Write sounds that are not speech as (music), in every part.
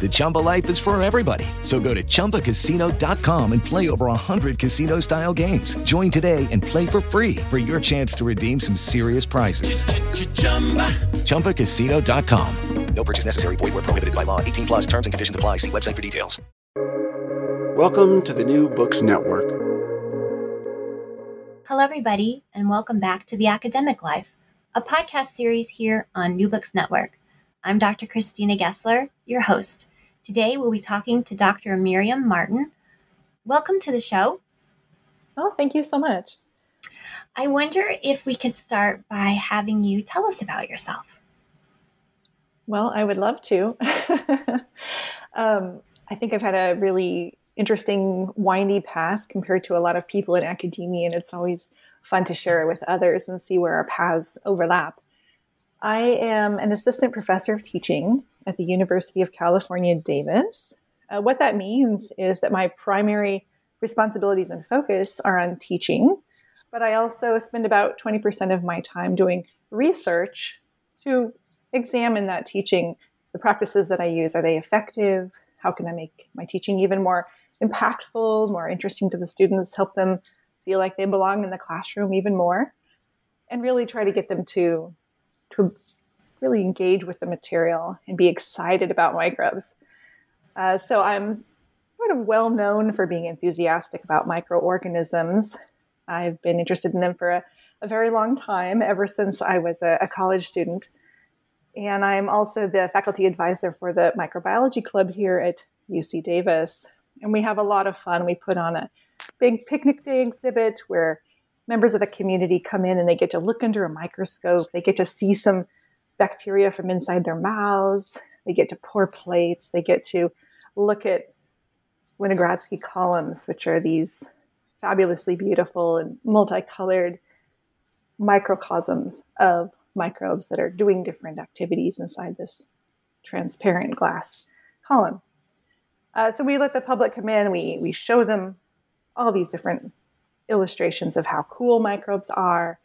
The Chumba life is for everybody. So go to ChumbaCasino.com and play over 100 casino style games. Join today and play for free for your chance to redeem some serious prizes. ChumbaCasino.com. No purchase necessary. Void where prohibited by law. 18 plus terms and conditions apply. See website for details. Welcome to the New Books Network. Hello, everybody, and welcome back to The Academic Life, a podcast series here on New Books Network. I'm Dr. Christina Gessler, your host. Today we'll be talking to Dr. Miriam Martin. Welcome to the show. Oh, thank you so much. I wonder if we could start by having you tell us about yourself. Well, I would love to. (laughs) um, I think I've had a really interesting, windy path compared to a lot of people in academia, and it's always fun to share it with others and see where our paths overlap. I am an assistant professor of teaching at the University of California, Davis. Uh, what that means is that my primary responsibilities and focus are on teaching, but I also spend about 20% of my time doing research to examine that teaching. The practices that I use are they effective? How can I make my teaching even more impactful, more interesting to the students, help them feel like they belong in the classroom even more, and really try to get them to to really engage with the material and be excited about microbes. Uh, so I'm sort of well known for being enthusiastic about microorganisms. I've been interested in them for a, a very long time, ever since I was a, a, college student. And I'm also the faculty advisor for the microbiology club here at UC Davis. And we have a lot of fun. We put on a big picnic day exhibit where members of the community come in and they get to look under a microscope. They get to see some bacteria from inside their mouths. They get to pour plates. They get to look at Winogradsky columns, which are these fabulously beautiful and multicolored microcosms of microbes that are doing different activities inside this transparent glass column. Uh, so we let the public come in. We we show them all these different illustrations of how cool microbes are.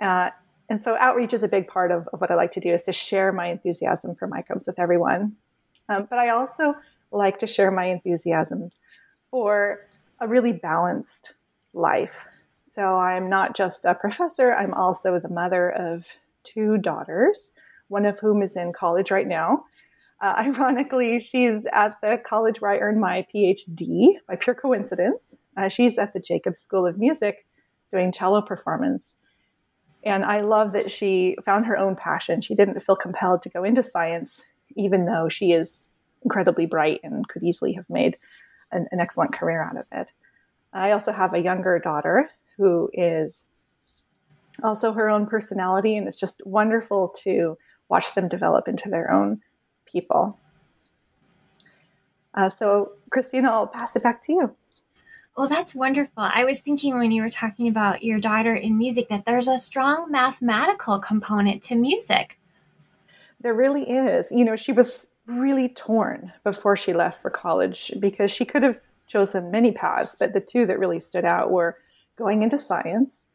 Uh, and so outreach is a big part of, of, what I like to do is to share my enthusiasm for microbes with everyone. Um, but I also like to share my enthusiasm for a really balanced life. So I'm not just a professor, I'm also the mother of two daughters, one of whom is in college right now. Uh, (laughs) ironically, she's at the college where I earned my PhD by pure coincidence. Uh, she's at the Jacobs School of Music doing cello performance. And I love that she found her own passion. She didn't feel compelled to go into science, even though she is incredibly bright and could easily have made an, an excellent career out of it. I also have a younger daughter who is also her own personality, and it's just wonderful to watch them develop into their own people. Uh, so, Christina, I'll pass it back to you. Well, that's wonderful. I was thinking when you were talking about your daughter in music that there's a strong mathematical component to music. There really is. You know, she was really torn before she left for college because she could have chosen many paths, but the two that really stood out were going into science.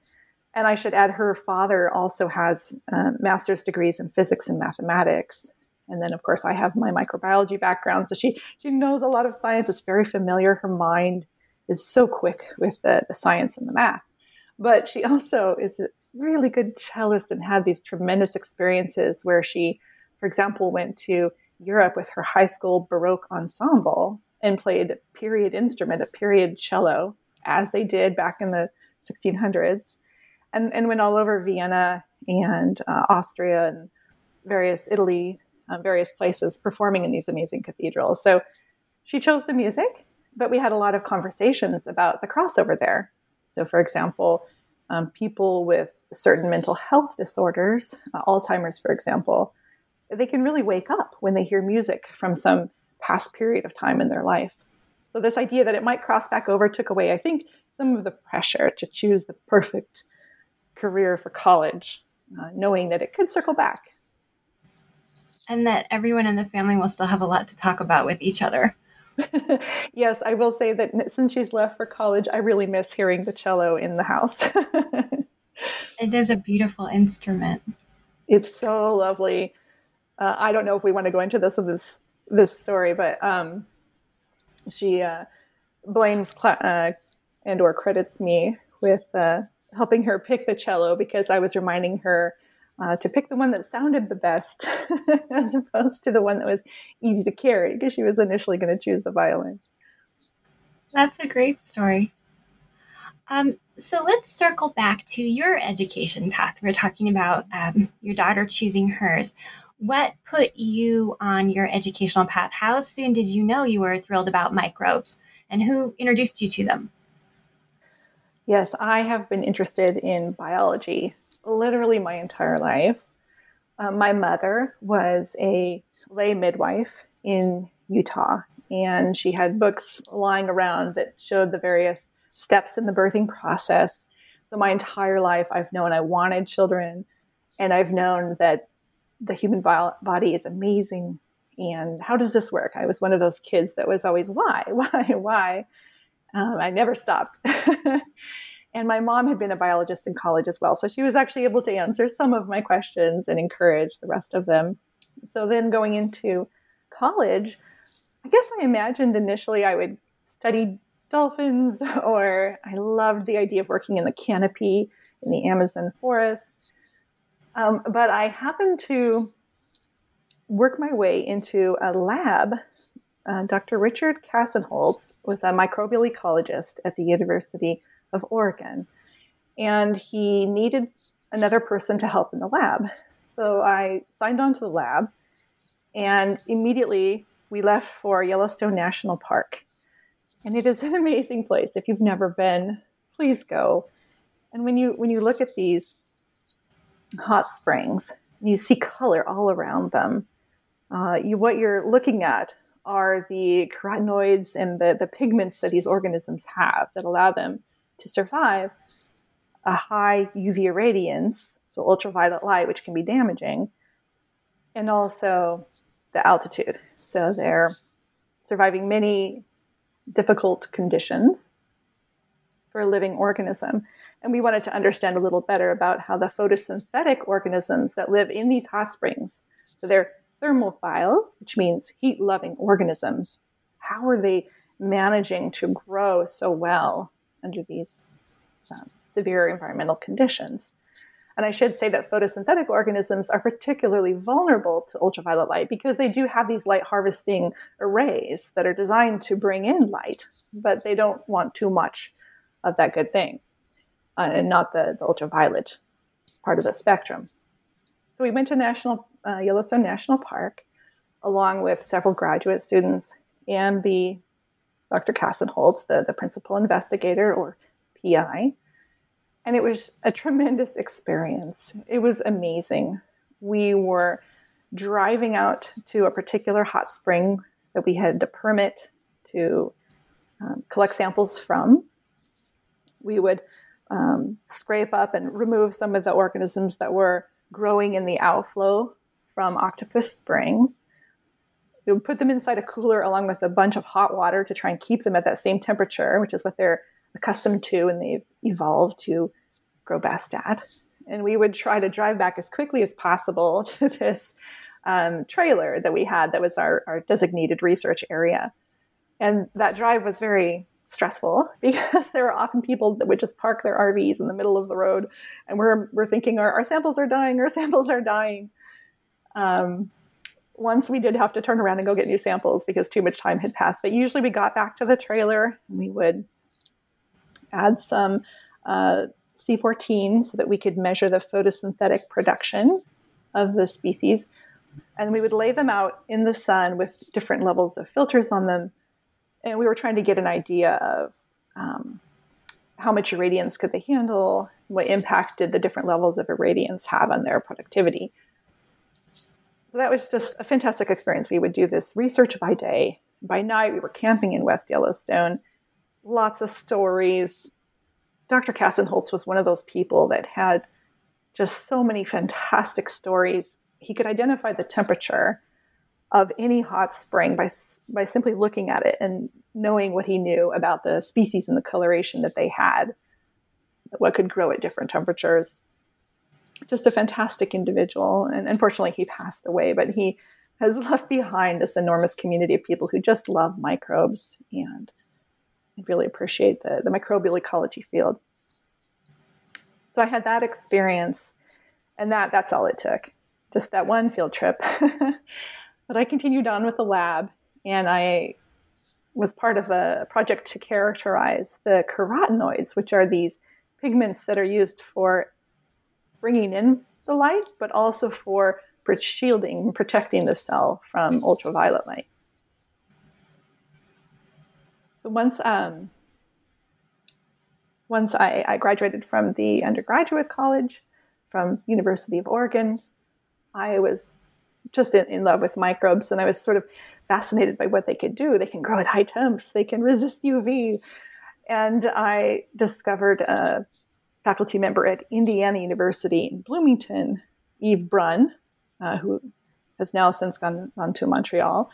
And I should add, her father also has um, master's degrees in physics and mathematics. And then, of course, I have my microbiology background. So she, she knows a lot of science. It's very familiar. Her mind is so quick with the, the science and the math. But she also is a really good cellist and had these tremendous experiences where she, for example, went to Europe with her high school Baroque ensemble and played a period instrument, a period cello, as they did back in the 1600s, and, and went all over Vienna and uh, Austria and various Italy, uh, various places performing in these amazing cathedrals. So she chose the music, but we had a lot of conversations about the crossover there. So, for example, um, people with certain mental health disorders, uh, Alzheimer's, for example, they can really wake up when they hear music from some past period of time in their life. So, this idea that it might cross back over took away, I think, some of the pressure to choose the perfect career for college, uh, knowing that it could circle back. And that everyone in the family will still have a lot to talk about with each other. (laughs) yes, I will say that since she's left for college, I really miss hearing the cello in the house. (laughs) it is a beautiful instrument. It's so lovely. Uh, I don't know if we want to go into this of this this story, but um, she uh, blames cl- uh, and or credits me with uh, helping her pick the cello because I was reminding her uh, to pick the one that sounded the best (laughs) as opposed to the one that was easy to carry because she was initially going to choose the violin. That's a great story. Um, so let's circle back to your education path. We're talking about um, your daughter choosing hers. What put you on your educational path? How soon did you know you were thrilled about microbes? And who introduced you to them? Yes, I have been interested in biology literally my entire life. Uh, my mother was a lay midwife in Utah, and she had books lying around that showed the various steps in the birthing process. So, my entire life, I've known I wanted children, and I've known that the human body is amazing. And how does this work? I was one of those kids that was always, why, (laughs) why, why? Um, I never stopped. (laughs) And my mom had been a biologist in college as well. So she was actually able to answer some of my questions and encourage the rest of them. So then going into college, I guess I imagined initially I would study dolphins, (laughs) or I loved the idea of working in the canopy in the Amazon forest. Um, but I happened to work my way into a lab. Uh, Dr. Richard Castenholz was a microbial ecologist at the University of Oregon. And he needed another person to help in the lab. So I signed on to the lab, and immediately we left for Yellowstone National Park. And it is an amazing place. If you've never been, please go. And when you when you look at these hot springs, you see color all around them. Uh, you, what you're looking at are the carotenoids and the, the pigments that these organisms have that allow them to survive a high UV irradiance, so ultraviolet light, which can be damaging, and also the altitude. So they're surviving many difficult conditions for a living organism. And we wanted to understand a little better about how the photosynthetic organisms that live in these hot springs, so they're thermophiles, which means heat loving organisms, how are they managing to grow so well under these um, severe environmental conditions. And I should say that photosynthetic organisms are particularly vulnerable to ultraviolet light because they do have these light harvesting arrays that are designed to bring in light, but they don't want too much of that good thing, uh, and not the, the, ultraviolet part of the spectrum. So we went to National uh, Yellowstone National Park along with several graduate students and the Dr. Castenholz, the, the principal investigator or PI. And it was a tremendous experience. It was amazing. We were driving out to a particular hot spring that we had a permit to um, collect samples from. We would um, scrape up and remove some of the organisms that were growing in the outflow from Octopus Springs. We would put them inside a cooler along with a bunch of hot water to try and keep them at that same temperature, which is what they're accustomed to and they've evolved to grow best at. And we would try to drive back as quickly as possible (laughs) to this um, trailer that we had that was our, our designated research area. And that drive was very stressful (laughs) because there were often people that would just park their RVs in the middle of the road and we're, we're thinking our, our samples are dying, our (laughs) samples are dying. Um, once we did have to turn around and go get new samples because too much time had passed. But usually we got back to the trailer and we would add some uh, C14 so that we could measure the photosynthetic production of the species. And we would lay them out in the sun with different levels of filters on them and we were trying to get an idea of um, how much irradiance could they handle, what impact did the different levels of irradiance have on their productivity. So that was just a fantastic experience. We would do this research by day. By night, we were camping in West Yellowstone. Lots of stories. Dr. Castenholz was one of those people that had just so many fantastic stories. He could identify the temperature of any hot spring by, by simply looking at it and knowing what he knew about the species and the coloration that they had, what could grow at different temperatures. Just a fantastic individual. And unfortunately, he passed away, but he has (laughs) left behind this enormous community of people who just love microbes and really appreciate the, the microbial ecology field. So I had that experience, and that that's all it took. Just that one field trip. (laughs) but I continued on with the lab, and I was part of a project to characterize the carotenoids, which are these pigments that are used for bringing in the light, but also for shielding protecting the cell from ultraviolet light. So once um, once I, I graduated from the undergraduate college from University of Oregon, I was just in, in, love with microbes and I was sort of fascinated by what they could do. They can grow at high temps, they can resist UV. And I discovered a faculty member at Indiana University in Bloomington, Yves Brun, uh, who has now since gone on to Montreal.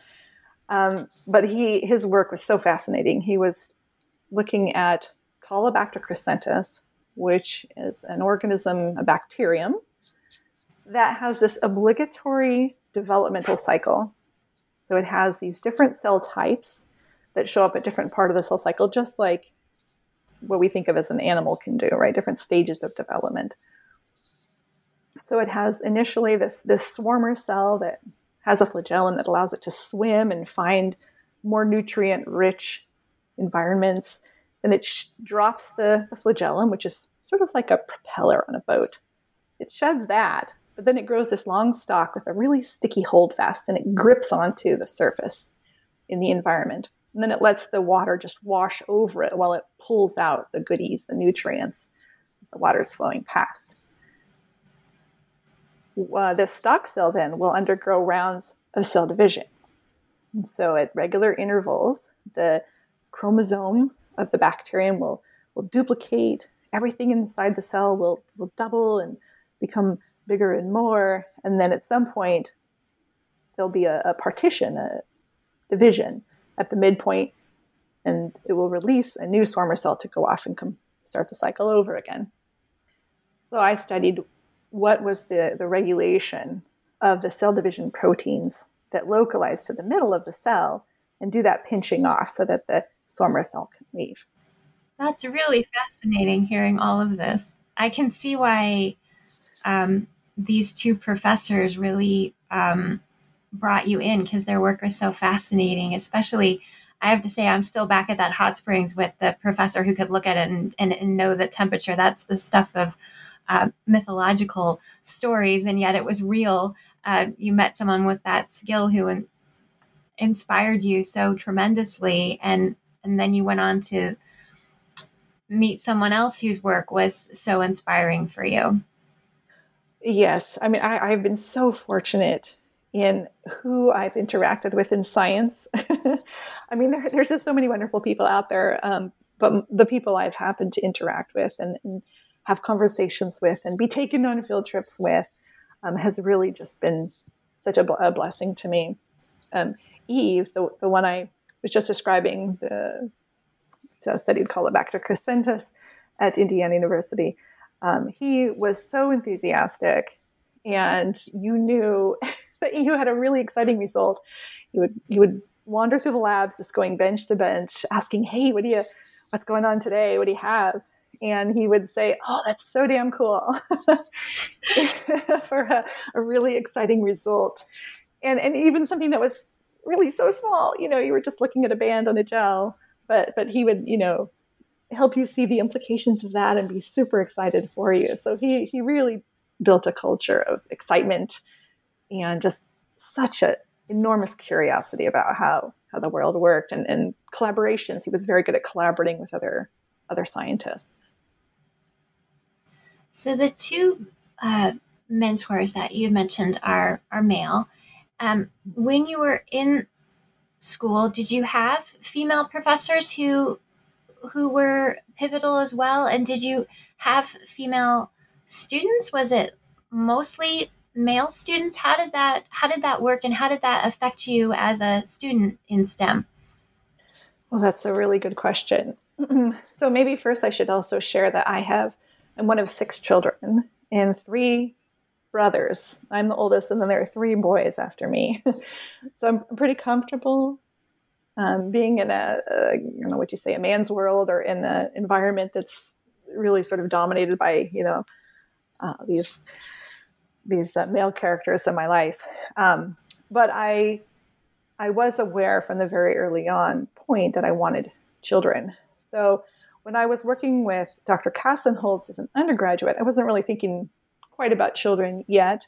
Um, but he his work was so fascinating. He was looking at Caulobacter crescentus, which is an organism, a bacterium, that has this obligatory developmental cycle. So it has these different cell types that show up at different part of the cell cycle, just like what we think of as an animal can do, right? Different stages of development. So it has initially this, this swarmer cell that has a flagellum that allows it to swim and find more nutrient rich environments then it sh- drops the, the flagellum, which is sort of like a propeller on a boat. It sheds that, but then it grows this long stalk with a really sticky holdfast and it grips onto the surface in the environment. And then it lets the water just wash over it while it pulls out the goodies, the nutrients, the water's flowing past. Uh, the stalk cell then will undergo rounds of cell division. And so at regular intervals, the chromosome of the bacterium will, will duplicate. Everything inside the cell will, will double and become bigger and more. And then at some point, there'll be a, a partition, a division at the midpoint, and it will release a new swarmer cell to go off and come start the cycle over again. So I studied what was the, the regulation of the cell division proteins that localize to the middle of the cell and do that pinching off so that the swarmer cell can leave. That's really fascinating hearing all of this. I can see why um, these two professors really um, brought you in because their work was so fascinating, especially. I have to say, I'm still back at that hot springs with the professor who could look at it and, and, and know the temperature. That's the stuff of uh, mythological stories, and yet it was real. Uh, you met someone with that skill who inspired you so tremendously and and then you went on to meet someone else whose work was so inspiring for you yes i mean I, I, have been so fortunate in who i've interacted with in science (laughs) i mean there, there's just so many wonderful people out there um, but the people i've happened to interact with and, and, have conversations with and be taken on field trips with um, has really just been such a, a blessing to me um, Yves, the, the one I was just describing, the so studied Caulobacter crescentus at Indiana University. Um, he was so enthusiastic, and you knew (laughs) (laughs) that you had a really exciting result. You would you would wander through the labs, just going bench to bench, asking, "Hey, what do you? What's going on today? What do you have?" And he would say, "Oh, that's so damn cool!" (laughs) for a, a really exciting result, and and even something that was really so small. You know, you were just looking at a band on a gel, but but he would, you know, help you see the implications of that and be super excited for you. So he he really built a culture of excitement and just such an enormous curiosity about how how the world worked and, and collaborations. He was very good at collaborating with other other scientists. So the two uh, mentors that you mentioned are are male. Um, when you were in school, did you have female professors who who were pivotal as well? And did you have female students? Was it mostly male students? How did that how did that work and how did that affect you as a student in STEM? Well, that's a really good question. (clears throat) so maybe first I should also share that I have I'm one of six children and three brothers. I'm the oldest, and then there are three boys after me. (laughs) so I'm pretty comfortable um, being in a, a, don't know what you say, a man's world or in an environment that's really sort of dominated by, you know, uh, these these uh, male characters in my life. Um, but I I was aware from the very early on point that I wanted children. So when I was working with Dr. Castenholz as an undergraduate, I wasn't really thinking quite about children yet.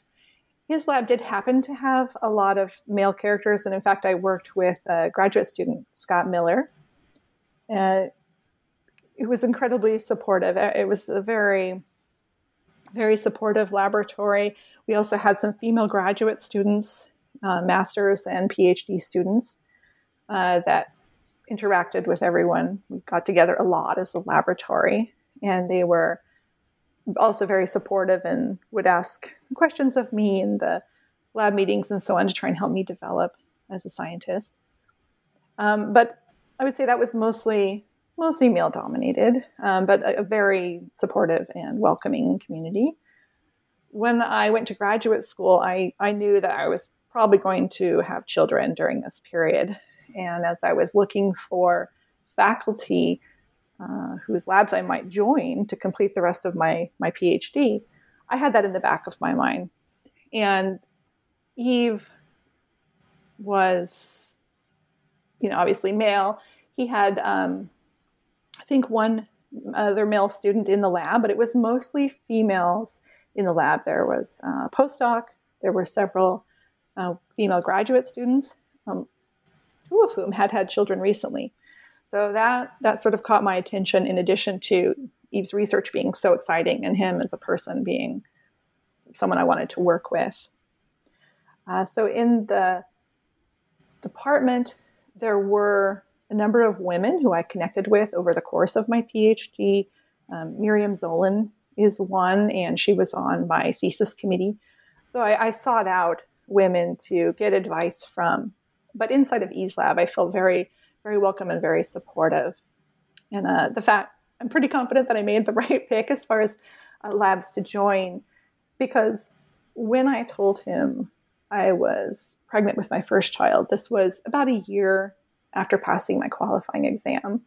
His lab did happen to have a lot of male characters, and in fact, I worked with a graduate student, Scott Miller. Uh, it was incredibly supportive. It was a very, very supportive laboratory. We also had some female graduate students, uh, master's and PhD students, uh, that interacted with everyone. We got together a lot as a laboratory, and they were also very supportive and would ask questions of me in the lab meetings and so on to try and help me develop as a scientist. Um, but I would say that was mostly mostly male dominated, um, but a, a, very supportive and welcoming community. When I went to graduate school, I, I knew that I was probably going to have children during this period. And as I was looking for faculty uh, whose labs I might join to complete the rest of my, my PhD, I had that in the back of my mind. And Yves was, you know, obviously male. He had, um, think, one other male student in the lab, but it was mostly females in the lab. There was a postdoc, there were several uh, female graduate students, um, two of whom had had children recently. So that that sort of caught my attention. In addition to Yves's research being so exciting, and him as a person being someone I wanted to work with. Uh, so in the department, there were a number of women who I connected with over the course of my PhD. Um, Miriam Zolan is one, and she was on my thesis committee. So I, I sought out women to get advice from. But inside of Yves's lab, I felt very, very welcome and very supportive. And uh, the fact I'm pretty confident that I made the (laughs) right pick as far as uh, labs to join, because when I told him I was pregnant with my first child, this was about a year after passing my qualifying exam.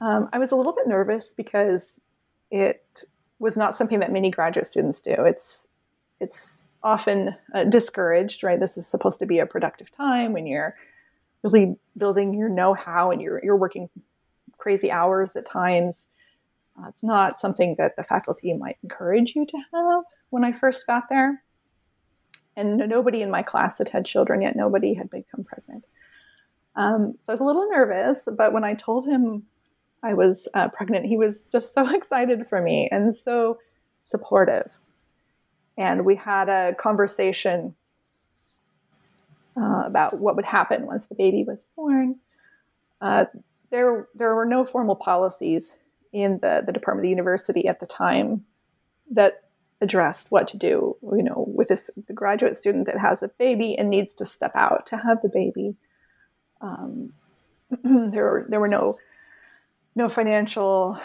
Um, I was a little bit nervous because it was not something that many graduate students do. It's it's often uh, discouraged, right? This is supposed to be a productive time when you're really building your know-how and you're you're working crazy hours at times. Uh, it's not something that the faculty might encourage you to have when I first got there. And nobody in my class had had children yet. Nobody had become pregnant. Um, so I was a little nervous, but when I told him I was uh, pregnant, he was just so (laughs) excited for me and so supportive and we had a conversation uh, about what would happen once the baby was born. Uh, there, there were no formal policies in the, the department of the university at the time that addressed what to do, you know, with this the graduate student that has a baby and needs to step out to have the baby. Um, (clears throat) there were there were no no financial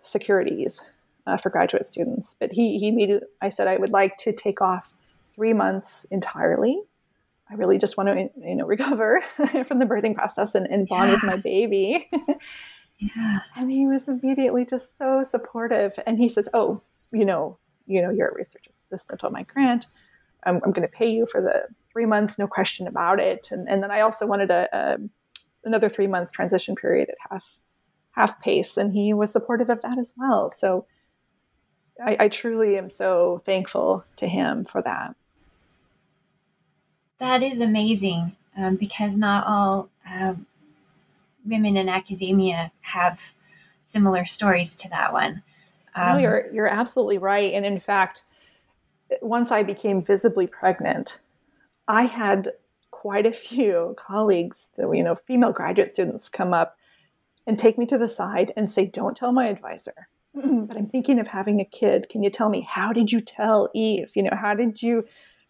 securities uh, for graduate students. But he, he made it, I said I would like to take off three months entirely. I really just want to, you know, (laughs) recover from the birthing process and, and bond yeah. with my baby. (laughs) yeah. And he was immediately just so supportive. And he says, "Oh, you know, you know, you're a research assistant on my grant. I'm, I'm going to pay you for the three months, no question about it. And, and then I also wanted a, a another three month transition period at half half pace, and he was supportive of that as well. So I, I truly am so thankful to him for that. That is amazing. um, because not all uh, women in academia have similar stories to that one. Um, no, you're you're absolutely right. And in fact, once I became visibly pregnant, I had quite a few colleagues, you know, female graduate students, come up and take me to the side and say, "Don't tell my advisor." (clears throat) but I'm thinking of having a kid. Can you tell me how did you tell Yves? You know, how did you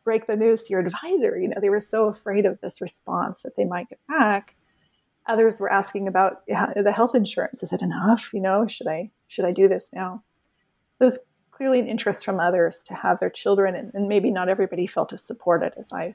break the news to your advisor? You know, they were so afraid of this response that they might get back. Others were asking about the health insurance. Is it enough? You know, should I should I do this now? There's clearly an interest from others to have their children, and, and maybe not everybody felt as supported as I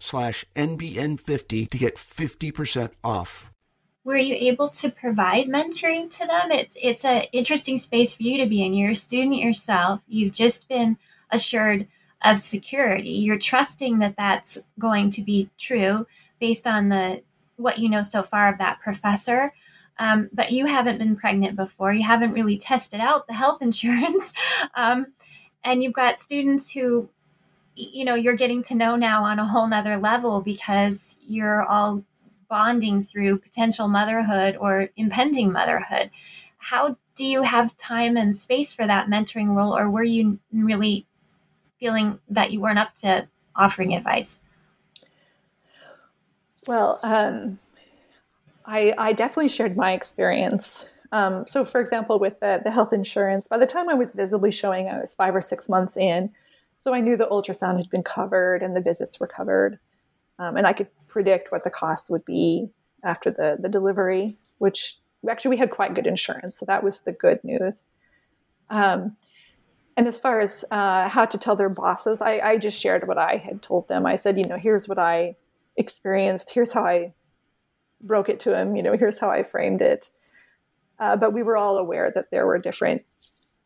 slash NBN50 to get 50% off. Were you able to provide mentoring to them? It's it's an interesting space for you to be in. You're a student yourself. You've just been assured of security. You're trusting that that's going to be true based on the what you know so far of that professor. Um, but you haven't been pregnant before. You haven't really tested out the health (laughs) insurance, um, and you've got students who you know you're getting to know now on a whole nother level because you're all bonding through potential motherhood or impending motherhood. How do you have time and space for that mentoring role or were you really feeling that you weren't up to offering advice? Well um, I, I definitely shared my experience. Um, so for example with the, the health insurance by the time i was visibly showing i was five or six months in so I knew the ultrasound had been covered and the visits were covered. Um, and I could predict what the cost would be after the, the delivery, which actually we had quite good insurance. So that was the good news. Um, and as far as uh, how to tell their bosses, I, I, just shared what I had told them. I said, you know, here's what I experienced. Here's how I broke it to him. You know, here's how I framed it. Uh, but we were all aware that there were different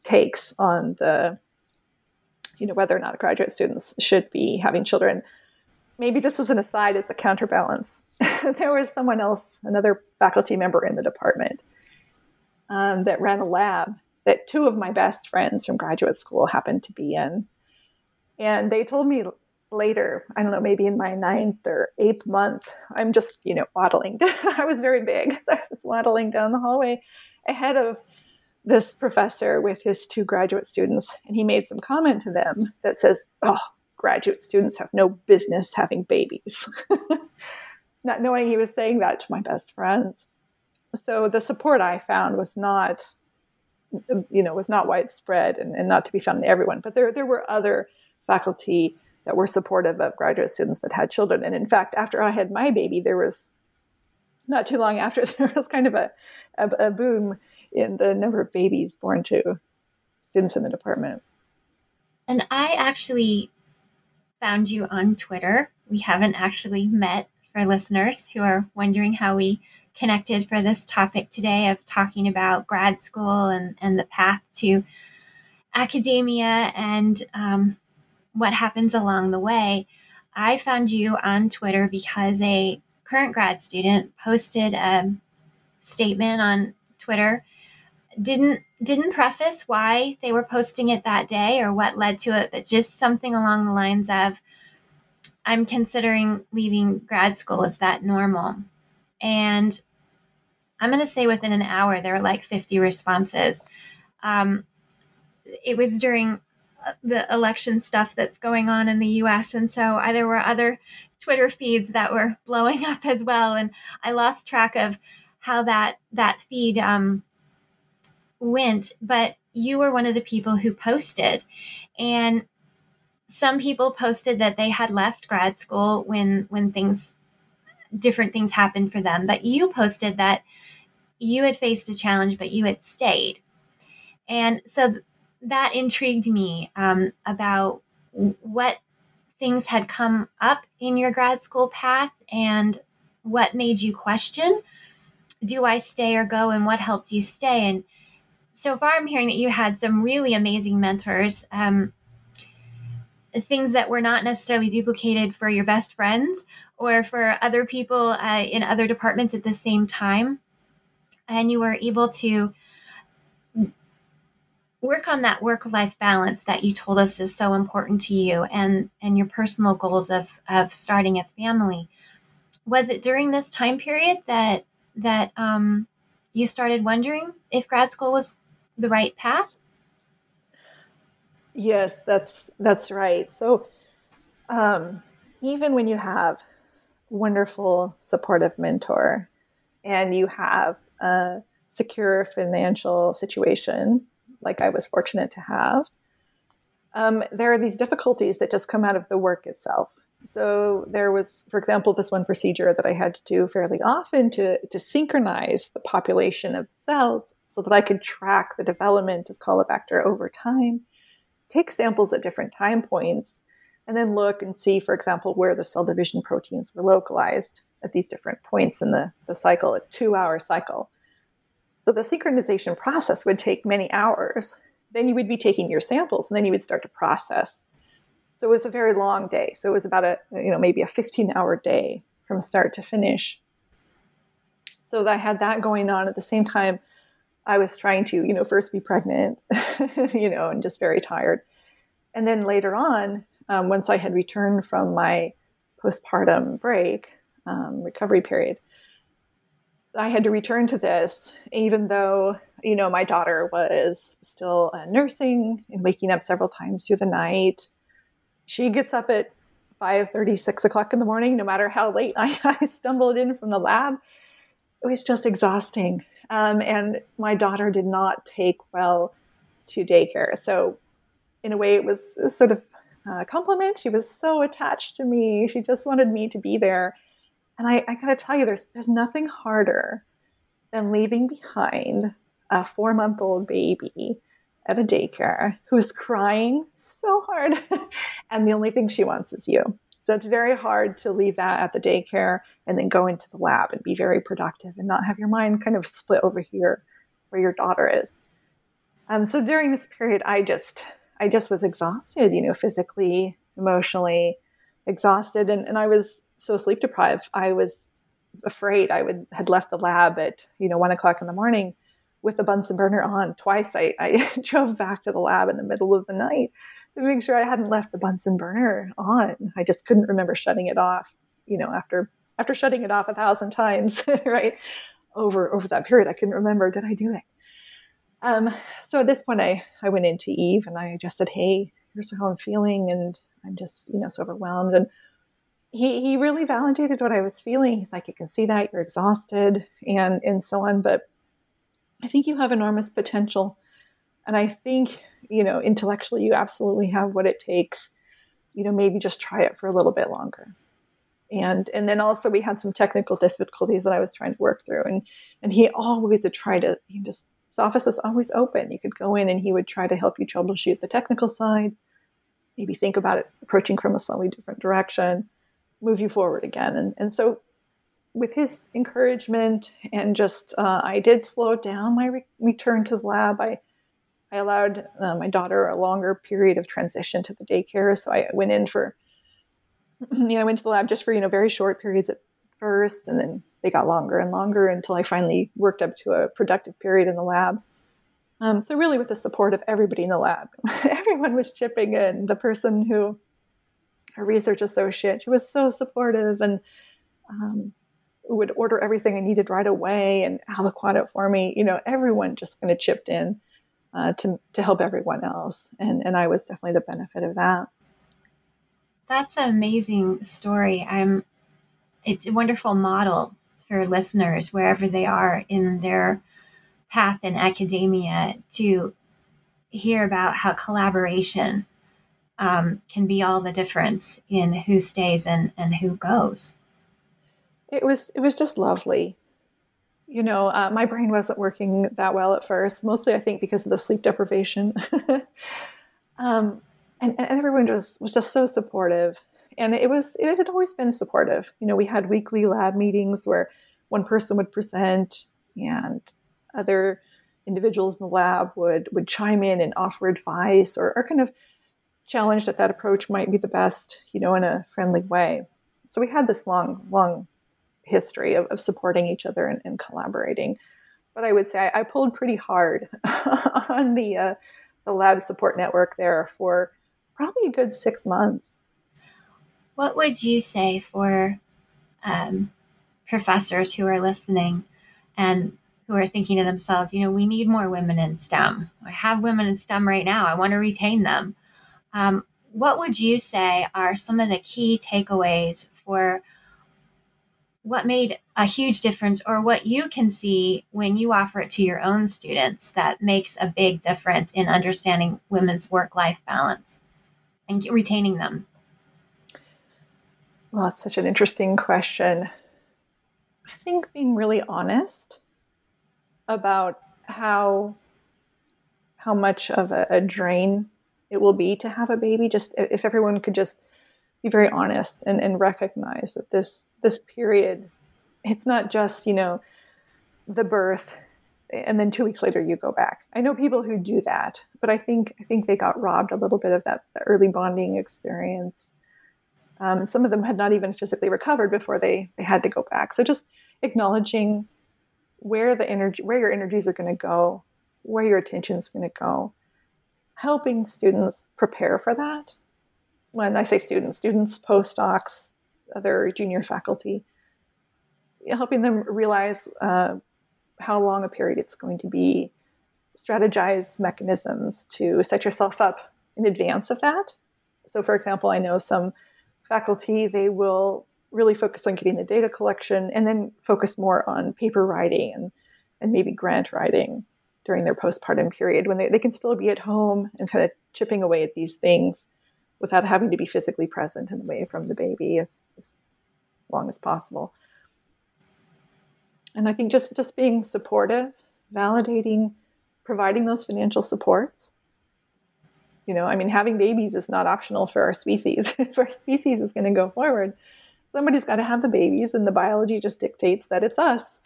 takes on the you know whether or not graduate students should be having children. Maybe just as an aside, as a counterbalance, (laughs) there was someone else, another faculty member in the department, um, that ran a lab that two of my best friends from graduate school happened to be in, and they told me later, I don't know, maybe in my ninth or eighth month, I'm just, you know, waddling. (laughs) I was very big. So (laughs) I was just waddling down the hallway ahead of this professor with his two graduate students, and he made some comment to them that says, Oh, graduate students have no business having babies. (laughs) not knowing he was saying that to my best friends. So the support I found was not, you know, was not widespread and, and not to be found in everyone. But there, there were other faculty that were supportive of graduate students that had children. And in fact, after I had my baby, there was not too long after (laughs) there was kind of a, a, a boom in the number of babies born to students in the department. And I actually found you on Twitter. We haven't actually met for listeners who are wondering how we connected for this topic today of talking about grad school and, and the path to academia and um, what happens along the way. I found you on Twitter because a current grad student posted a statement on Twitter didn't didn't preface why they were posting it that day or what led to it, but just something along the lines of I'm considering leaving grad school. Is that normal? And I'm going to say within an hour, there were like 50 responses. Um, it was during the election stuff that's going on in the US. And so uh, there were other Twitter feeds that were (laughs) blowing up as well. And I lost track of how that, that feed um, went. But you were one of the people who posted. And some people posted that they had left grad school when when things different things happened for them but you posted that you had faced a challenge but you had stayed and so that intrigued me um, about what things had come up in your grad school path and what made you question do I stay or go and what helped you stay? And so far, I'm hearing that you had some really amazing mentors, um, things that were not necessarily duplicated for your best friends or for other people uh, in other departments at the same time. And you were able to work on that work life balance that you told us is so important to you and and your personal goals of of starting a family was it during this time period that that um, you started wondering if grad school was the right path yes that's that's right so um, even when you have wonderful supportive mentor and you have a secure financial situation like I was fortunate to have, um, there are these difficulties that just come out of the work itself. So there was, for example, this one procedure that I had to do fairly often to, to synchronize the population of cells so that I could track the development of Caulobacter over time, take samples at different time points, and then look and see, for example, where the cell division proteins were localized at these different points in the, the cycle, a two hour cycle. So the synchronization process would take many hours. Then you would be taking your samples and then you would start to process. So it was a very long day. So it was about a, you know, maybe a 15 hour day from start to finish. So I had that going on at the same time. I was trying to, you know, first be pregnant, (laughs) you know, and just very tired. And then later on, um, once I had returned from my postpartum break, um, recovery period, I had to return to this, even though you know my daughter was still uh, nursing and waking up several times through the night. She gets up at five thirty, six o'clock in the morning, no matter how late (laughs) I, I stumbled in from the lab. It was just exhausting, um, and my daughter did not take well to daycare. So, in a way, it was sort of a compliment. She was so attached to me. She just wanted me to be there and I, I gotta tell you, there's there's nothing harder than leaving behind a four month old baby at a daycare who's crying so hard, (laughs) and the only thing she wants is you. So it's very hard to leave that at the daycare and then go into the lab and be very productive and not have your mind kind of split over here where your daughter is. Um, so during this period, I just I just was exhausted, you know, physically, emotionally exhausted, and, and I was so sleep deprived. I was afraid I would had left the lab at you know one o'clock in the morning with the Bunsen burner on. Twice I, I (laughs) drove back to the lab in the middle of the night to make sure I hadn't left the Bunsen burner on. I just couldn't remember shutting it off. You know, after after shutting it off a thousand times, (laughs) right over over that period, I couldn't remember did I do it. Um, so at this point, I I went into Yves and I just said, "Hey, here's how I'm feeling, and I'm just you know so overwhelmed." And he he really validated what I was feeling. He's like, you can see that you're exhausted and and so on, but I think you have enormous potential, and I think you know intellectually you absolutely have what it takes. You know, maybe just try it for a little bit longer. And and then also we had some technical difficulties that I was trying to work through, and and he always would try to he just his office was always open. You could go in and he would try to help you troubleshoot the technical side, maybe think about it approaching from a slightly different direction move you forward again. And, and so, with his encouragement and just, uh, I did slow down my re- return to the lab. I, I allowed uh, my daughter a longer period of transition to the daycare. So I went in for, (clears throat) you know, I went to the lab just for, you know, very short periods at first, and then they got longer and longer until I finally worked up to a productive period in the lab. Um, so really, with the support of everybody in the lab, (laughs) everyone was chipping in. The person who a research associate. She was so supportive and um, would order everything I needed right away and aliquot it for me. You know, everyone just kind of chipped in. uh, to to help everyone else, and and I was definitely the benefit of that. That's an amazing story. I'm. It's a wonderful model for listeners wherever they are in their path in academia to hear about how collaboration um, can be all the difference in who stays and, and who goes. It was it was just lovely. You know, uh, my brain wasn't working that well at first, mostly I think because of the sleep deprivation. (laughs) um, and, and everyone just was just so supportive, and it was it had always been supportive. You know, we had weekly lab meetings where one person would present and other individuals in the lab would would chime in and offer advice or, or kind of challenge that that approach might be the best, you know, in a friendly way. So we had this long, long history of, of supporting each other and, and, collaborating. But I would say I, I pulled pretty hard (laughs) on the uh, the lab support network there for probably a good six months. What would you say for um, professors who are listening and who are thinking to themselves, you know, we need more women in STEM. I have women in STEM right now. I want to retain them. Um, what would you say are some of the key takeaways for what made a huge difference or what you can see when you offer it to your own students that makes a big difference in understanding women's work life balance and retaining them? Well, it's such an interesting question. I think being really honest about how how much of a, a drain it will be to have a baby. Just if everyone could just be very honest and, and recognize that this this period, it's not just you know the birth and then two weeks later you go back. I know people who do that, but I think I think they got robbed a little bit of that, early bonding experience. Um, some of them had not even physically recovered before they they had to go back. So just acknowledging where the energy, where your energies are going to go, where your attention is going to go, helping students prepare for that. When I say students, students, postdocs, other junior faculty, helping them realize uh, how long a period it's going to be, strategize mechanisms to set yourself up in advance of that. So, for example, I know some faculty, they will really focus on getting the data collection and then focus more on paper writing and, and maybe grant writing during their postpartum period when they, they can still be at home and kind of chipping away at these things without having to be physically present and away from the baby as, as long as possible. And I think just, just being supportive, validating, providing those financial supports. You know, I mean, having babies is not optional for our species. (laughs) if our species is going to go forward, somebody's got to have the babies, and the biology just dictates that it's us.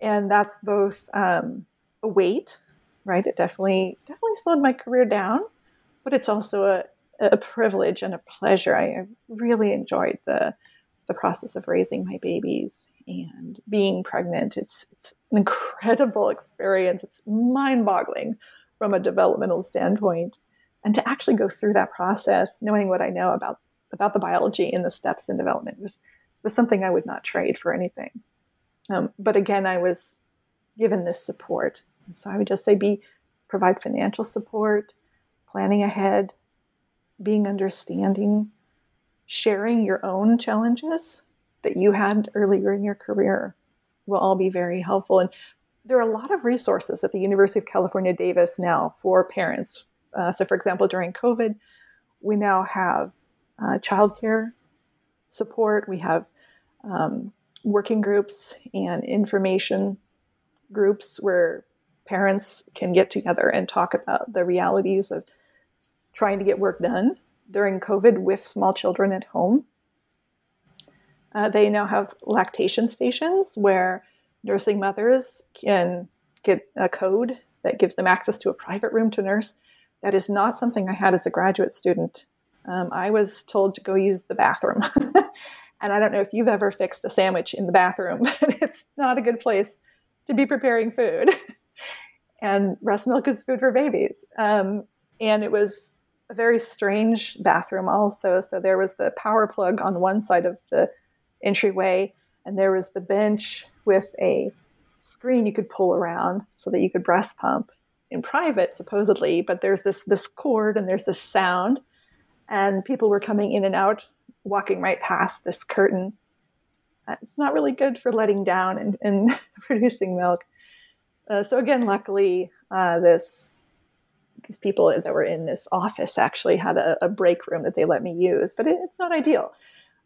And that's both um, a weight, right? It definitely definitely slowed my career down, but it's also a, a privilege and a pleasure. I, really enjoyed the the process of raising my babies and being pregnant. It's it's an incredible experience. It's mind-boggling from a developmental standpoint. And to actually go through that process, knowing what I know about about the biology and the steps in development was was something I would not trade for anything. Um, but again, I was given this support. And so I would just say be provide financial support, planning ahead, being understanding, sharing your own challenges that you had earlier in your career will all be very helpful. And there are a lot of resources at the University of California, Davis now for parents. Uh, so, for example, during COVID, we now have uh, childcare support, we have um, working groups and information groups where parents can get together and talk about the realities of trying to get work done during COVID with small children at home. Uh, they now have lactation stations where nursing mothers can get a code that gives them access to a private room to nurse. That is not something I had as a graduate student. Um, I was told to go use the bathroom. (laughs) and I don't know if you've ever fixed a sandwich in the bathroom, (laughs) but it's not a good place to be preparing food. (laughs) and breast milk is food for babies. Um, and it was a very strange bathroom, also. So there was the power plug on one side of the entryway, and there was the bench with a screen you could pull around so that you could breast pump. in private, supposedly, but there's this this cord and there's this sound, and people were coming in and out, walking right past this curtain. It's not really good for letting down and, and (laughs) producing milk. Uh, so again, luckily, uh, this these people that were in this office actually had a, a break room that they let me use, but it, it's not ideal.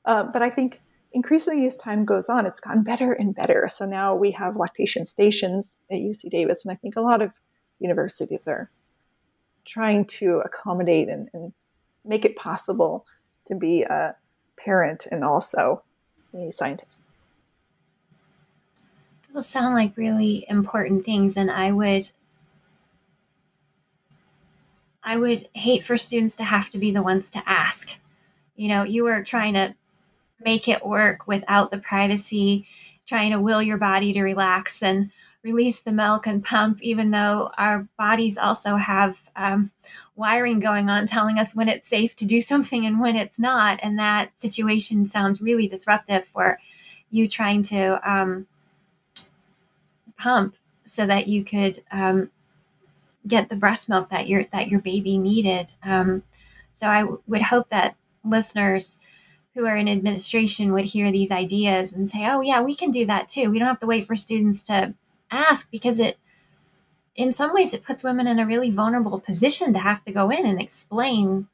Uh, but I think increasingly as time goes on, it's gotten better and better. So now we have lactation stations at UC Davis, and I think a lot of universities are trying to accommodate and, and make it possible to be a parent and also a scientist. Those sound like really important things, and I would I would hate for students to have to be the ones to ask. You know, you were trying to make it work without the privacy, trying to will your body to relax and release the milk and pump, even though our bodies also have um, wiring going on telling us when it's safe to do something and when it's not. And that situation sounds really disruptive for you trying to um, pump so that you could um, get the breast milk that your that your baby needed. Um, so I w- would hope that listeners who are in administration would hear these ideas and say, "Oh yeah, we can do that too. We don't have to wait for students to ask because it in some ways it puts women in a really vulnerable position to have to go in and explain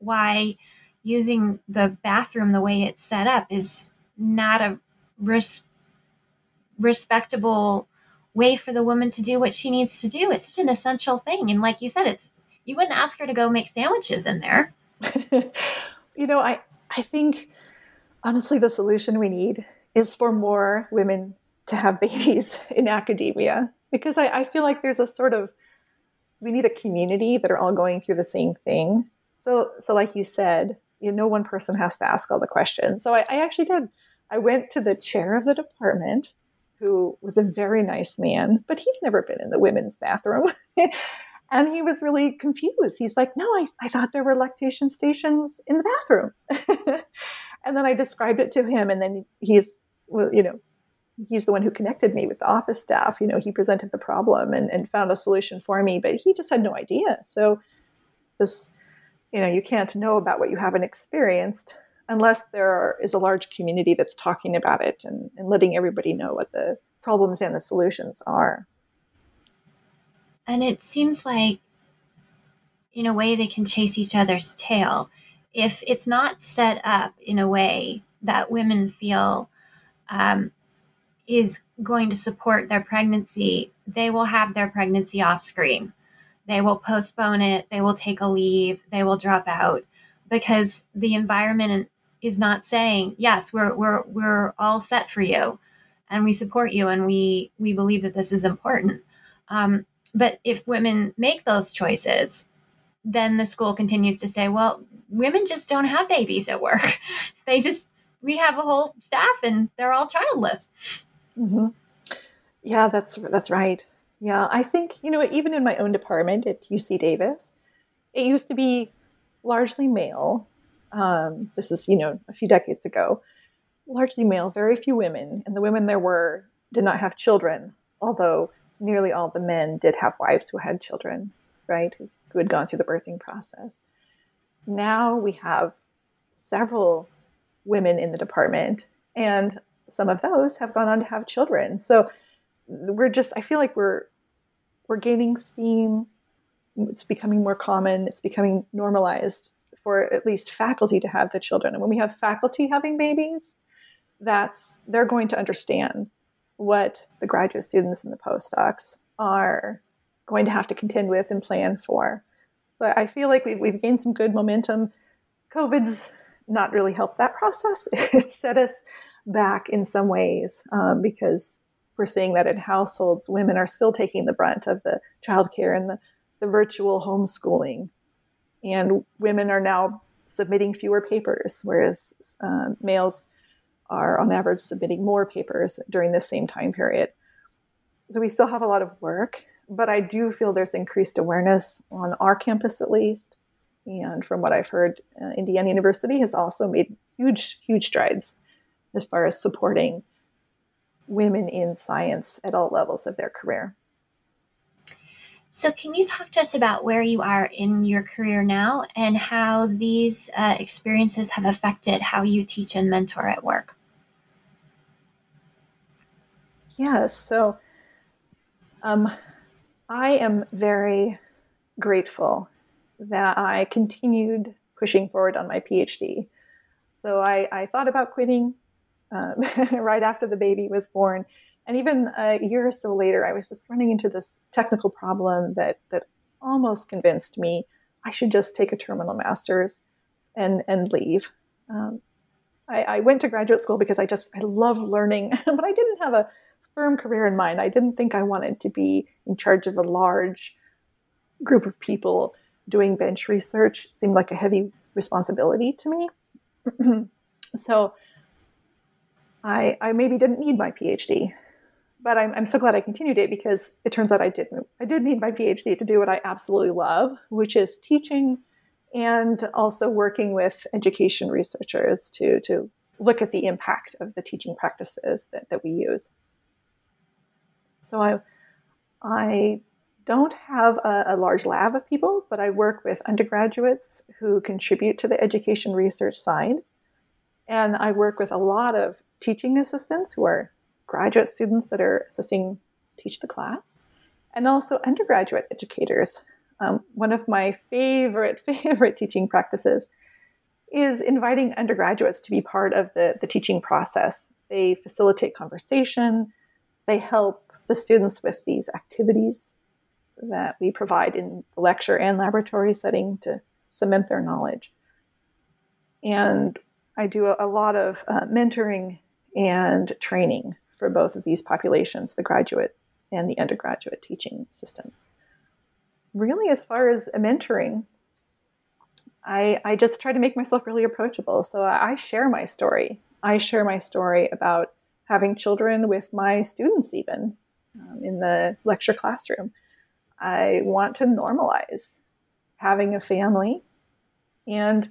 why using the bathroom the way it's set up is not a res- respectable way for the woman to do what she needs to do. It's such an essential thing. And like you said, it's you wouldn't ask her to go make sandwiches in there. (laughs) you know, I I think honestly the solution we need is for more women to have babies (laughs) in academia because I, I feel like there's a sort of we need a community that are all going through the same thing. So so like you said, you know, no one person has to ask all the questions. So I, I actually did. I went to the chair of the department, who was a very nice man, but he's never been in the women's bathroom. (laughs) and he was really confused. He's like, No, I, I thought there were lactation stations in the bathroom. (laughs) and then I described it to him, and then he's, well, you know, he's the one who connected me with the office staff. You know, he presented the problem and, and found a solution for me, but he just had no idea. So this, you know, you can't know about what you haven't experienced unless there is a large community that's talking about it and, and letting everybody know what the problems and the solutions are. And it seems like, in a way, they can chase each other's tail. If it's not set up in a way that women feel um, is going to support their pregnancy, they will have their pregnancy off screen. They will postpone it, they will take a leave, they will drop out because the environment is not saying, yes, we're we're we're all set for you and we support you and we we believe that this is important. Um, but if women make those choices, then the school continues to say, well, women just don't have babies at work. (laughs) they just we have a whole staff and they're all childless. Mm-hmm. Yeah, that's that's right. Yeah, I think you know even in my own department at UC Davis, it used to be largely male. Um, this is you know a few decades ago, largely male, very few women, and the women there were did not have children. Although nearly all the men did have wives who had children, right, who, who had gone through the birthing process. Now we have several women in the department, and some of those have gone on to have children. So we're just, I feel like we're, we're gaining steam. It's becoming more common. It's becoming normalized for at least faculty to have the children. And when we have faculty having babies, that's, they're going to understand what the graduate students and the postdocs are going to have to contend with and plan for. So I feel like we've, we've gained some good momentum. COVID's not really helped that process. (laughs) It set us back in some ways um, because we're seeing that in households, women are still taking the brunt of the childcare and the, the virtual homeschooling. And women are now submitting fewer papers, whereas um, males are on average submitting more papers during the same time period. So we still have a lot of work, but I do feel there's increased awareness on our campus at least. And from what I've heard, uh, Indiana University has also made huge, huge strides as far as supporting women in science at all levels of their career. So, can you talk to us about where you are in your career now and how these uh, experiences have affected how you teach and mentor at work? Yes. So, um, I am very grateful that I continued pushing forward on my PhD. So, I, I thought about quitting uh, (laughs) right after the baby was born and even a year or so later, I was just running into this technical problem that that almost convinced me I should just take a terminal master's and and leave. Um, I, I, went to graduate school because I just I love learning, (laughs) but I didn't have a firm career in mind. I didn't think I wanted to be in charge of a large group of people doing bench research. It seemed like a heavy responsibility to me. (clears throat) so I, I maybe didn't need my PhD but I'm, I'm so glad I continued it because it turns out I didn't. I did need my PhD to do what I absolutely love, which is teaching and also working with education researchers to, to look at the impact of the teaching practices that, that we use. So I, I don't have a, a, large lab of people, but I work with undergraduates who contribute to the education research side. And I work with a lot of teaching assistants who are graduate students that are assisting teach the class, and also undergraduate educators. Um, one of my favorite, (laughs) favorite teaching practices is inviting undergraduates to be part of the, the teaching process. They facilitate conversation, they help the students with these activities that we provide in the lecture and laboratory setting to cement their knowledge. And I do a, lot of uh, mentoring and training for both of these populations, the graduate and the undergraduate teaching assistants. Really, as far as mentoring, I, I just try to make myself really approachable. So I share my story. I share my story about having children with my students, even um, in the lecture classroom. I want to normalize having a family and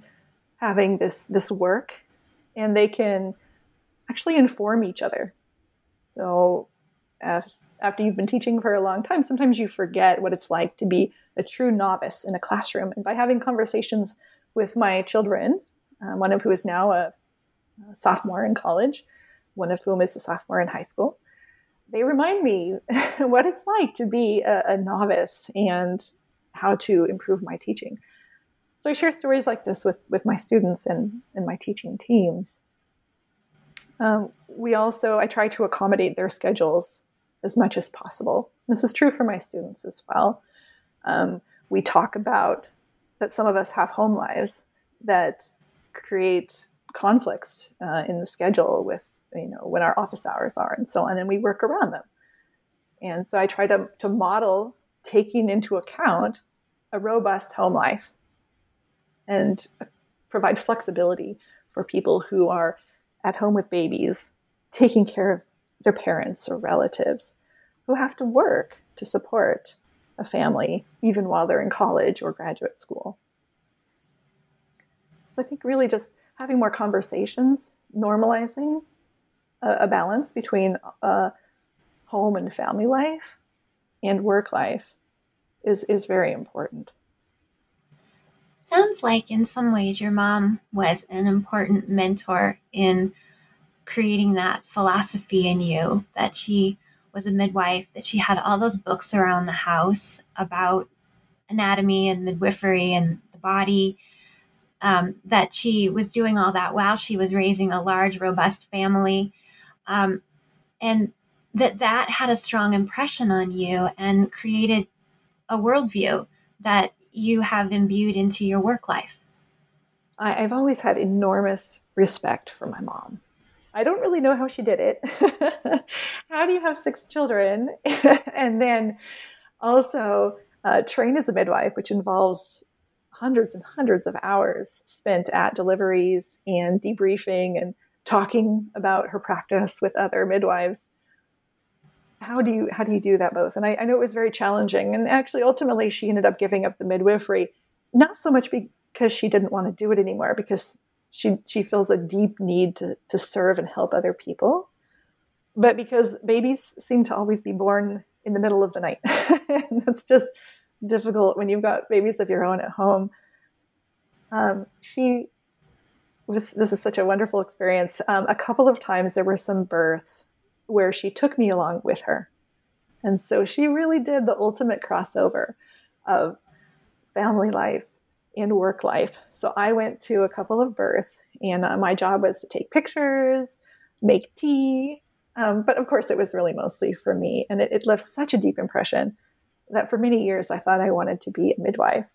having this this work, and they can actually inform each other so, after you've been teaching for a long time, sometimes you forget what it's like to be a true novice in a classroom. And by having conversations with my children, um, one of who is now a, a sophomore in college, one of whom is a sophomore in high school, they remind me (laughs) what it's like to be a, a, novice and how to improve my teaching. So I share stories like this with, with my students and, and my teaching teams. Um, we also, I try to accommodate their schedules as much as possible. This is true for my students as well. Um, we talk about that some of us have home lives that create conflicts uh, in the schedule with, you know, when our office hours are and so on, and we work around them. And so I try to, to model taking into account a robust home life and provide flexibility for people who are at home with babies, taking care of their parents or relatives who have to work to support a family, even while they're in college or graduate school. So I think really just having more conversations, normalizing a, a balance between uh, home and family life and work life is, is very important. Sounds like in some ways your mom was an important mentor in creating that philosophy in you that she was a midwife, that she had all those books around the house about anatomy and midwifery and the body, um, that she was doing all that while she was raising a large, robust family. Um, and that that had a strong impression on you and created a worldview that you have imbued into your work life? I, have always had enormous respect for my mom. I don't really know how she did it. (laughs) how do you have six children (laughs) and then also uh, train as a midwife, which involves hundreds and hundreds of hours spent at deliveries and debriefing and talking about her practice with other midwives? How do you how do you do that both? And I, I know it was very challenging. And actually, ultimately, she ended up giving up the midwifery, not so much because she didn't want to do it anymore, because she she feels a deep need to to serve and help other people, but because babies seem to always be born in the middle of the night. (laughs) That's just difficult when you've got babies of your own at home. Um, she was, this is such a wonderful experience. Um, a couple of times there were some births where she took me along with her. And so she really did the ultimate crossover of family life and work life. So I went to a couple of births, and uh, my job was to take pictures, make tea. Um, but of course, it was really mostly for me. And it, it left such a deep impression that for many years I thought I wanted to be a midwife.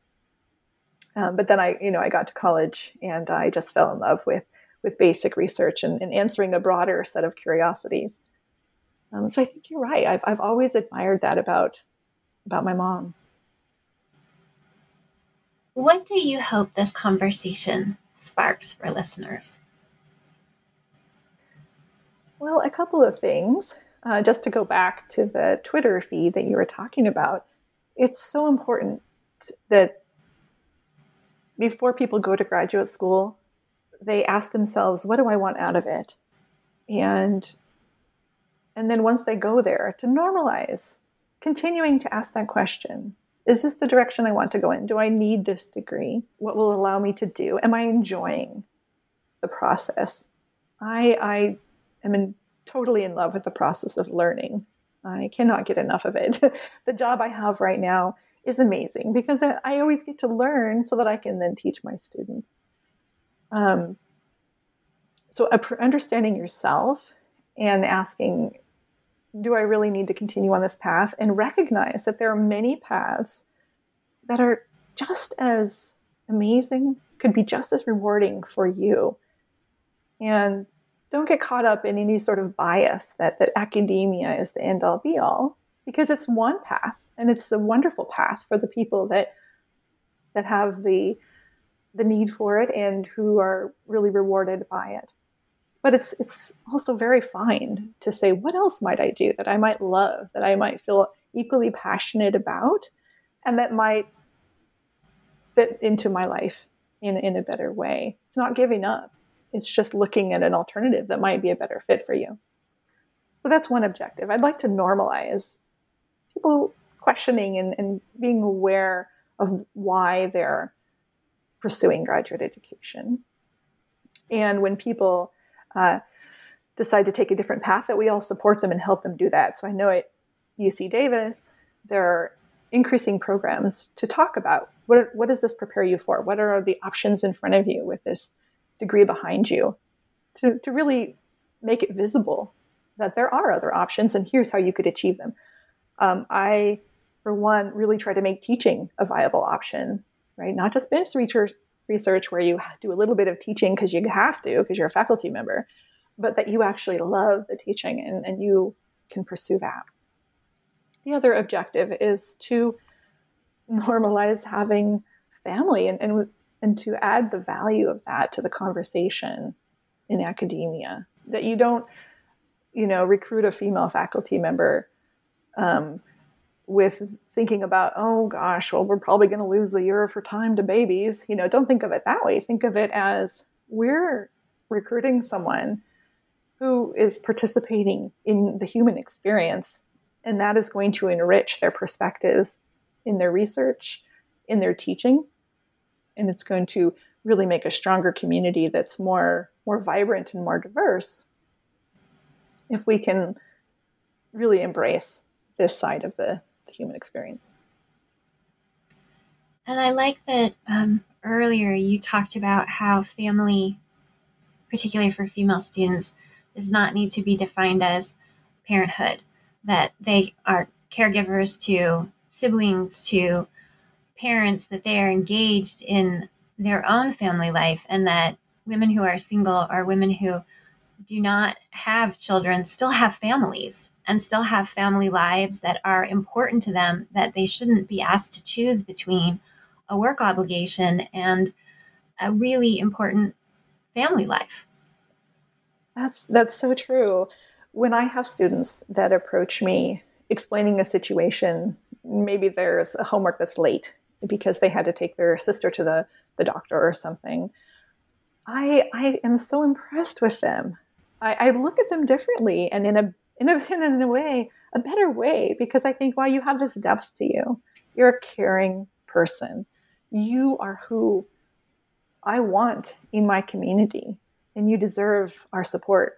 Um, but then I, you know, I got to college and I just fell in love with with basic research and, and answering a broader set of curiosities. Um, so I think you're right. I've I've always admired that about about my mom. What do you hope this conversation sparks for listeners? Well, a couple of things. Uh, just to go back to the Twitter feed that you were talking about, it's so important that before people go to graduate school, they ask themselves, what do I want out of it? And and then once they go there, to normalize, continuing to ask that question. Is this the direction I want to go in? Do I need this degree? What will allow me to do? Am I enjoying the process? I I am in, totally in love with the process of learning. I cannot get enough of it. (laughs) the job I have right now is amazing because I, I, always get to learn so that I can then teach my students. Um, so, understanding yourself and asking, do I really need to continue on this path? And recognize that there are many paths that are just as amazing, could be just as rewarding for you. And don't get caught up in any sort of bias that, that academia is the end all be all because it's one path and it's a wonderful path for the people that that have the the need for it and who are really rewarded by it but it's it's also very fine to say what else might i do that i might love that i might feel equally passionate about and that might fit into my life in, in a better way it's not giving up it's just looking at an alternative that might be a better fit for you. So that's one objective. I'd like to normalize people questioning and, and being aware of why they're pursuing graduate education. And when people uh, decide to take a different path, that we all support them and help them do that. So I know at UC Davis, there are increasing programs to talk about what, what does this prepare you for? What are the options in front of you with this degree behind you to, to really make it visible that there are other options and here's how you could achieve them. Um, I, for one, really try to make teaching a viable option, right? Not just bench research, research where you do a little bit of teaching because you have to, because you're a faculty member, but that you actually love the teaching and, and you can pursue that. The other objective is to normalize having family and, and and to add the value of that to the conversation in academia that you don't you know recruit a female faculty member um, with thinking about oh gosh well we're probably going to lose the year of her time to babies. You know don't think of it that way. Think of it as we're recruiting someone who is participating in the human experience and that is going to enrich their perspectives in their research in their teaching and it's going to really make a stronger community that's more more vibrant and more diverse if we can really embrace this side of the, the human experience. And I like that um, earlier you talked about how family, particularly for female students, does not need to be defined as parenthood, that they are caregivers to siblings, to parents that they are engaged in their own family life and that women who are single or women who do not have children still have families and still have family lives that are important to them that they shouldn't be asked to choose between a work obligation and a really important family life that's that's so true when i have students that approach me explaining a situation maybe there's a homework that's late because they had to take their sister to the, the doctor or something. I, I am so impressed with them. I, I look at them differently and in a in a, (laughs) in a way, a better way, because I think, wow, you have this depth to you. You're a caring person. You are who I want in my community, and you deserve our support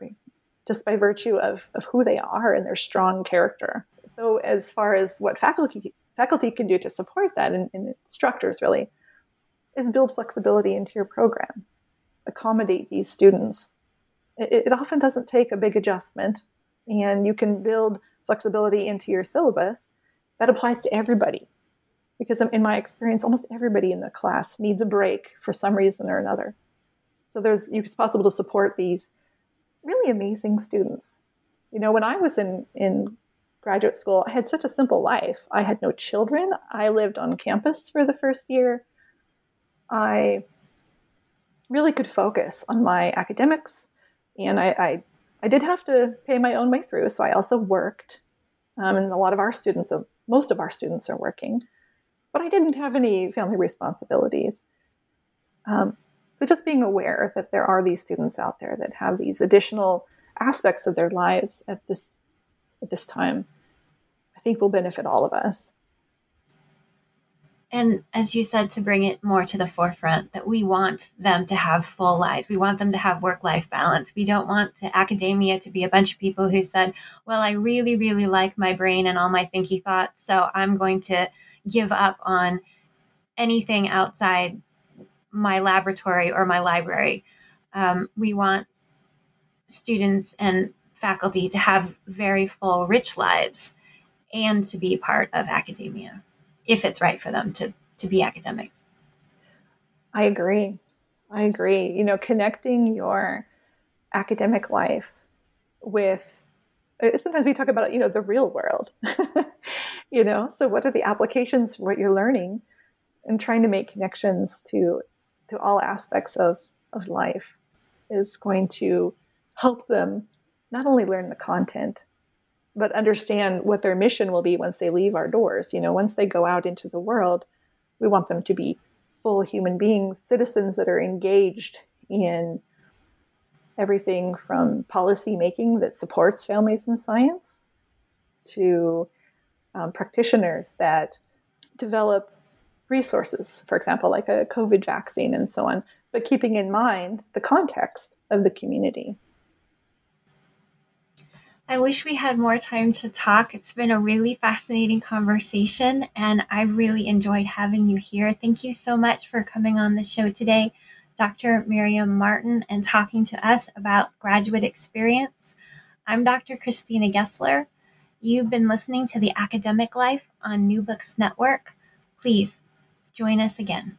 just by virtue of, of who they are and their strong character. So, as far as what faculty faculty can do to support that, and, and instructors really, is build flexibility into your program, accommodate these students. It, it often doesn't take a big adjustment, and you can build flexibility into your syllabus that applies to everybody because in my experience, almost everybody in the class needs a break for some reason or another. So there's it's possible to support these really amazing students. You know, when I was in in graduate school, I had such a simple life. I had no children. I lived on campus for the first year. I really could focus on my academics, and I, I, I did have to pay my own way through. So I also worked, um, and a lot of our students, most of our students, are working but I didn't have any family responsibilities. Um, so just being aware that there are these students out there that have these additional aspects of their lives at this at this time, I think will benefit all of us. And as you said, to bring it more to the forefront, that we want them to have full lives. We want them to have work life balance. We don't want to, academia to be a bunch of people who said, Well, I really, really like my brain and all my thinky thoughts, so I'm going to give up on anything outside my laboratory or my library. Um, we want students and faculty to have very full, rich lives and to be part of academia if it's right for them to, to be academics. I agree. I agree. You know, connecting your academic life with uh, sometimes we talk about you know the real world (laughs) you know so what are the applications what you're learning and trying to make connections to to all aspects of of life is going to help them not only learn the content but understand what their mission will be once they leave our doors you know once they go out into the world we want them to be full human beings citizens that are engaged in everything from policy making that supports families in science to um, practitioners that develop resources, for example, like a COVID vaccine and so on, but keeping in mind the context of the community. I wish we had more time to talk. It's been a really fascinating conversation, and I really enjoyed having you here. Thank you so much for coming on the show today. Dr. Miriam Martin and talking to us about graduate experience. I'm Dr. Christina Gessler. You've been listening to The Academic Life on New Books Network. Please join us again.